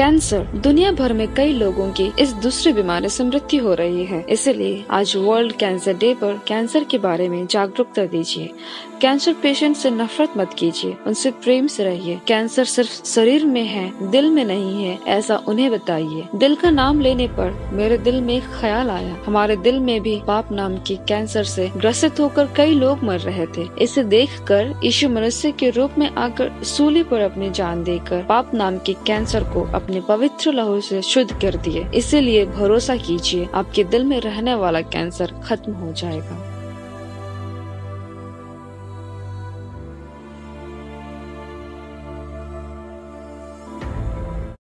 Cancer दुनिया भर में कई लोगों की इस दूसरी बीमारी से मृत्यु हो रही है। इसलिए आज वर्ल्ड कैंसर डे पर कैंसर के बारे में जागरूकता दीजिए। कैंसर पेशेंट से नफरत मत कीजिए। उनसे प्रेम से रहिए। कैंसर सिर्फ़ शरीर में है, दिल में नहीं है, ऐसा उन्हें बताइए। दिल का नाम लेने पर मेरे दिल में एक ख्याल आया। हमारे दिल में भी पाप नाम की कैंसर से ग्रसित होकर कई लोग मर रहे थे। इसे देखकर यीशु मनुष्य के रूप में आकर सूली पर अपनी जान देकर पाप नाम के कैंसर को अपने पवित्र लहू से शुद्ध कर दिए। इसीलिए भरोसा कीजिए, आपके दिल में रहने वाला कैंसर खत्म हो जाएगा।